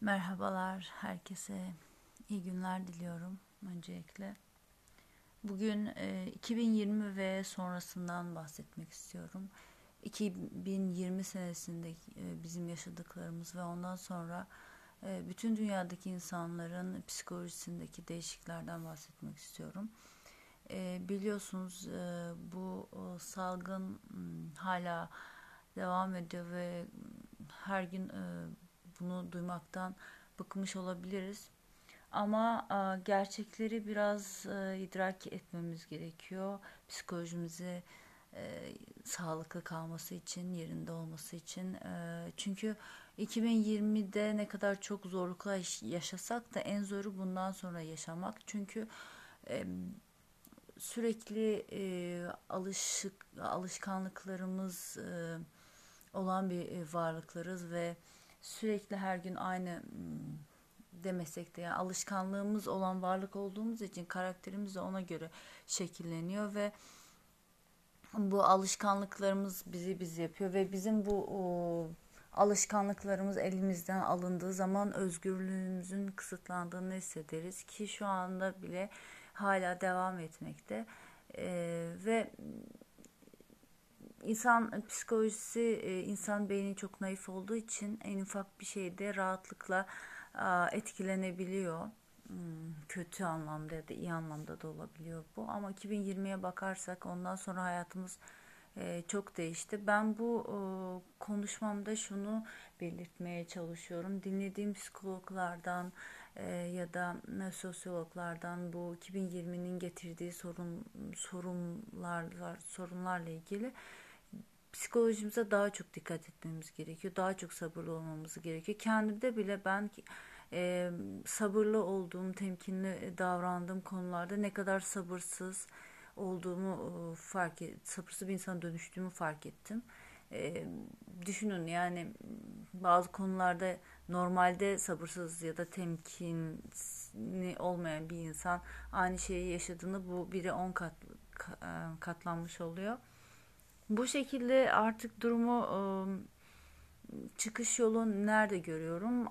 Merhabalar herkese. iyi günler diliyorum öncelikle. Bugün e, 2020 ve sonrasından bahsetmek istiyorum. 2020 senesinde e, bizim yaşadıklarımız ve ondan sonra e, bütün dünyadaki insanların psikolojisindeki değişikliklerden bahsetmek istiyorum. E, biliyorsunuz e, bu salgın m, hala devam ediyor ve her gün e, bunu duymaktan bıkmış olabiliriz. Ama e, gerçekleri biraz e, idrak etmemiz gerekiyor. Psikolojimizi e, sağlıklı kalması için, yerinde olması için. Çünkü 2020'de ne kadar çok zorluklar yaşasak da en zoru bundan sonra yaşamak. Çünkü sürekli alışık alışkanlıklarımız olan bir varlıklarız ve sürekli her gün aynı hmm, demesek de yani alışkanlığımız olan varlık olduğumuz için karakterimiz de ona göre şekilleniyor ve bu alışkanlıklarımız bizi biz yapıyor ve bizim bu o, alışkanlıklarımız elimizden alındığı zaman özgürlüğümüzün kısıtlandığını hissederiz ki şu anda bile hala devam etmekte. Ee, ve insan psikolojisi, e, insan beyni çok naif olduğu için en ufak bir şeyde rahatlıkla etkilenebiliyor. Hmm, kötü anlamda ya da iyi anlamda da olabiliyor bu. Ama 2020'ye bakarsak ondan sonra hayatımız e, çok değişti. Ben bu konuşmamda şunu belirtmeye çalışıyorum. Dinlediğim psikologlardan e, ya da sosyologlardan bu 2020'nin getirdiği sorun sorunlar sorunlarla ilgili psikolojimize daha çok dikkat etmemiz gerekiyor. Daha çok sabırlı olmamız gerekiyor. Kendimde bile ben e, sabırlı olduğum, temkinli davrandığım konularda ne kadar sabırsız olduğumu e, fark et, sabırsız bir insana dönüştüğümü fark ettim. E, düşünün yani bazı konularda normalde sabırsız ya da temkinli olmayan bir insan aynı şeyi yaşadığını bu biri on kat katlanmış oluyor. Bu şekilde artık durumu ıı, çıkış yolu nerede görüyorum?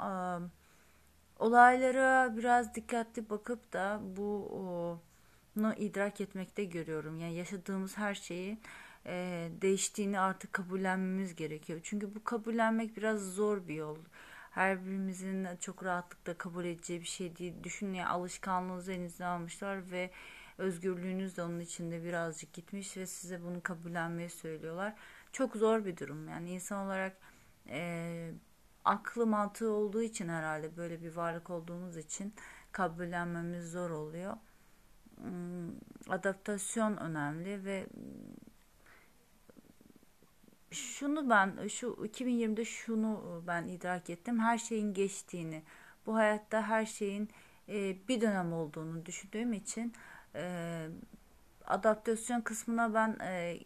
Olaylara biraz dikkatli bakıp da bu bunu idrak etmekte görüyorum. Yani yaşadığımız her şeyi değiştiğini artık kabullenmemiz gerekiyor. Çünkü bu kabullenmek biraz zor bir yol. Her birimizin çok rahatlıkla kabul edeceği bir şey değil. Düşünün ya alışkanlığınızı elinizde almışlar ve özgürlüğünüz de onun içinde birazcık gitmiş ve size bunu kabullenmeyi söylüyorlar. Çok zor bir durum yani insan olarak e, aklı mantığı olduğu için herhalde böyle bir varlık olduğumuz için kabullenmemiz zor oluyor. Hmm, adaptasyon önemli ve şunu ben şu 2020'de şunu ben idrak ettim. Her şeyin geçtiğini, bu hayatta her şeyin e, bir dönem olduğunu düşündüğüm için adaptasyon kısmına ben e,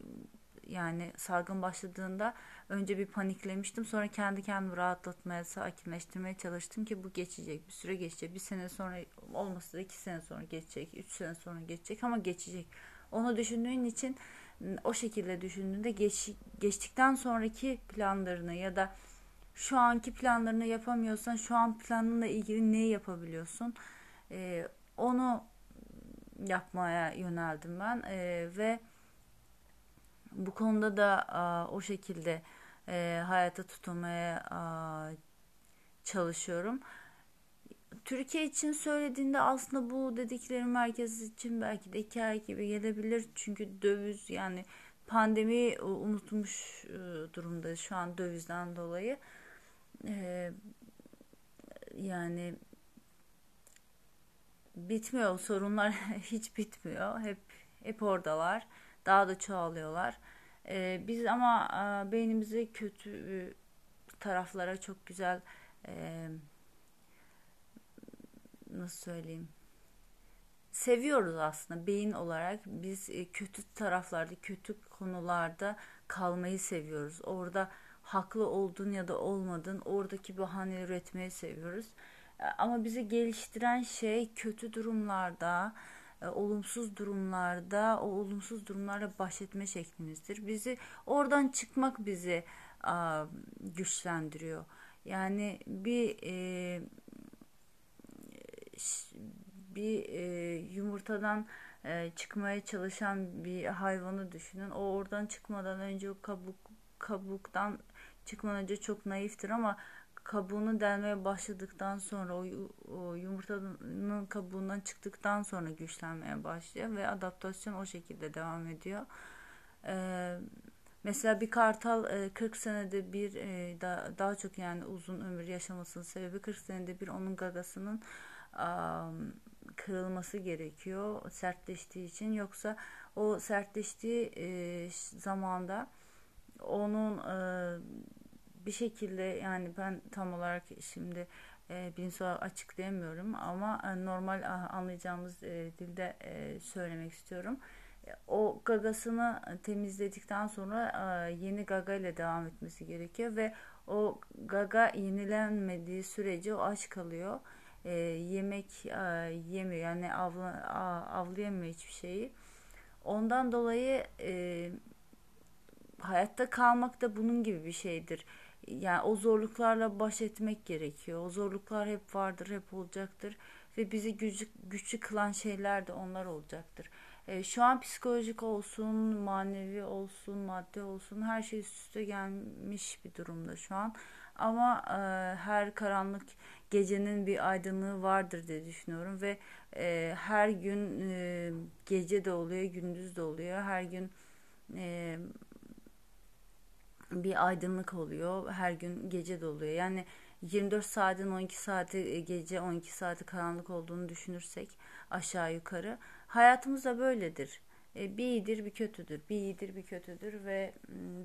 yani salgın başladığında önce bir paniklemiştim. Sonra kendi kendimi rahatlatmaya, sakinleştirmeye çalıştım ki bu geçecek. Bir süre geçecek. Bir sene sonra olmasa da iki sene sonra geçecek. Üç sene sonra geçecek ama geçecek. Onu düşündüğün için o şekilde düşündüğünde geç, geçtikten sonraki planlarını ya da şu anki planlarını yapamıyorsan şu an planınla ilgili ne yapabiliyorsun? Ee, onu yapmaya yöneldim ben e, ve bu konuda da a, o şekilde e, hayata tutunmaya a, çalışıyorum. Türkiye için söylediğinde aslında bu dediklerim merkez için belki de hikaye gibi gelebilir. Çünkü döviz yani pandemi unutmuş e, durumda şu an dövizden dolayı. E, yani bitmiyor sorunlar hiç bitmiyor. Hep hep oradalar. Daha da çoğalıyorlar. Ee, biz ama e, beynimizi kötü taraflara çok güzel e, nasıl söyleyeyim seviyoruz aslında beyin olarak biz e, kötü taraflarda kötü konularda kalmayı seviyoruz orada haklı oldun ya da olmadın oradaki bahane üretmeyi seviyoruz ama bizi geliştiren şey kötü durumlarda, e, olumsuz durumlarda, o olumsuz durumlarla baş etme şeklimizdir. Bizi oradan çıkmak bizi güçlendiriyor. Yani bir e, bir e, yumurtadan e, çıkmaya çalışan bir hayvanı düşünün. O oradan çıkmadan önce o kabuk kabuktan çıkmadan önce çok naiftir ama kabuğunu delmeye başladıktan sonra o, yumurtanın kabuğundan çıktıktan sonra güçlenmeye başlıyor ve adaptasyon o şekilde devam ediyor. Mesela bir kartal 40 e, senede bir daha, çok yani uzun ömür yaşamasının sebebi 40 senede bir onun gagasının kırılması gerekiyor sertleştiği için yoksa o sertleştiği zamanda onun bir şekilde yani ben tam olarak şimdi e, bilimsel açıklayamıyorum ama e, normal anlayacağımız e, dilde e, söylemek istiyorum. E, o gagasını temizledikten sonra e, yeni gaga ile devam etmesi gerekiyor ve o gaga yenilenmediği sürece o aç kalıyor. E, yemek e, yemiyor yani avla, avlayamıyor hiçbir şeyi. Ondan dolayı e, hayatta kalmak da bunun gibi bir şeydir yani o zorluklarla baş etmek gerekiyor. O zorluklar hep vardır, hep olacaktır ve bizi güçlü, güçlü kılan şeyler de onlar olacaktır. E, şu an psikolojik olsun, manevi olsun, madde olsun her şey üst üste gelmiş bir durumda şu an. Ama e, her karanlık gecenin bir aydınlığı vardır diye düşünüyorum ve e, her gün e, gece de oluyor, gündüz de oluyor. Her gün e, bir aydınlık oluyor. Her gün gece de oluyor. Yani 24 saatin 12 saati e, gece 12 saati karanlık olduğunu düşünürsek aşağı yukarı hayatımız da böyledir. E, bir iyidir bir kötüdür. Bir iyidir bir kötüdür ve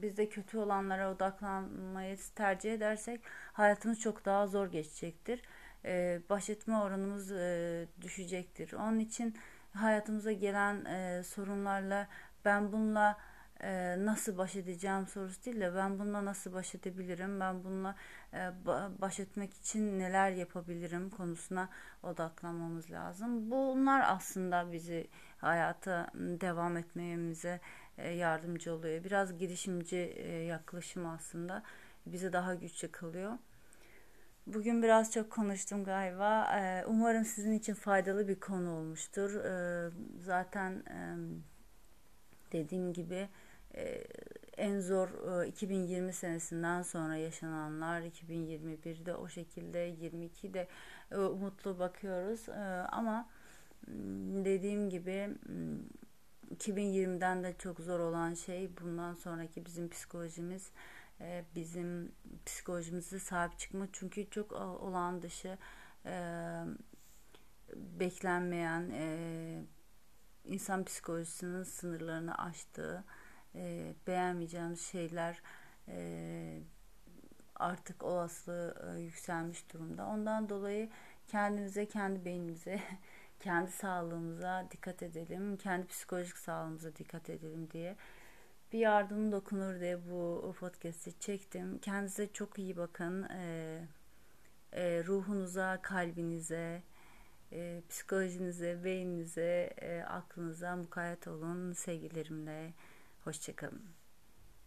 biz de kötü olanlara odaklanmayı tercih edersek hayatımız çok daha zor geçecektir. E, baş etme oranımız düşecektir. Onun için hayatımıza gelen sorunlarla ben bununla e, nasıl baş edeceğim sorusu değil de ben bununla nasıl baş edebilirim, ben bununla e, baş etmek için neler yapabilirim konusuna odaklanmamız lazım. Bunlar aslında bizi hayata devam etmemize e, yardımcı oluyor. Biraz girişimci e, yaklaşım aslında bizi daha güçlü kılıyor. Bugün biraz çok konuştum galiba. E, umarım sizin için faydalı bir konu olmuştur. Zaten dediğim gibi ee, en zor 2020 e, senesinden sonra yaşananlar 2021'de o şekilde 22'de e, umutlu bakıyoruz. Ee, ama dediğim gibi 2020'den de çok zor olan şey bundan sonraki bizim psikolojimiz e, bizim psikolojimize sahip çıkma. Çünkü çok olağan dışı beklenmeyen insan psikolojisinin sınırlarını aştığı e, beğenmeyeceğimiz şeyler e, artık olasılığı e, yükselmiş durumda. Ondan dolayı kendimize, kendi beynimize, kendi sağlığımıza dikkat edelim, kendi psikolojik sağlığımıza dikkat edelim diye bir yardım dokunur diye bu podcast'i çektim. Kendinize çok iyi bakın. E, e, ruhunuza, kalbinize, e, psikolojinize, beyninize, e, aklınıza mukayyet olun sevgilerimle. Hoşçakalın.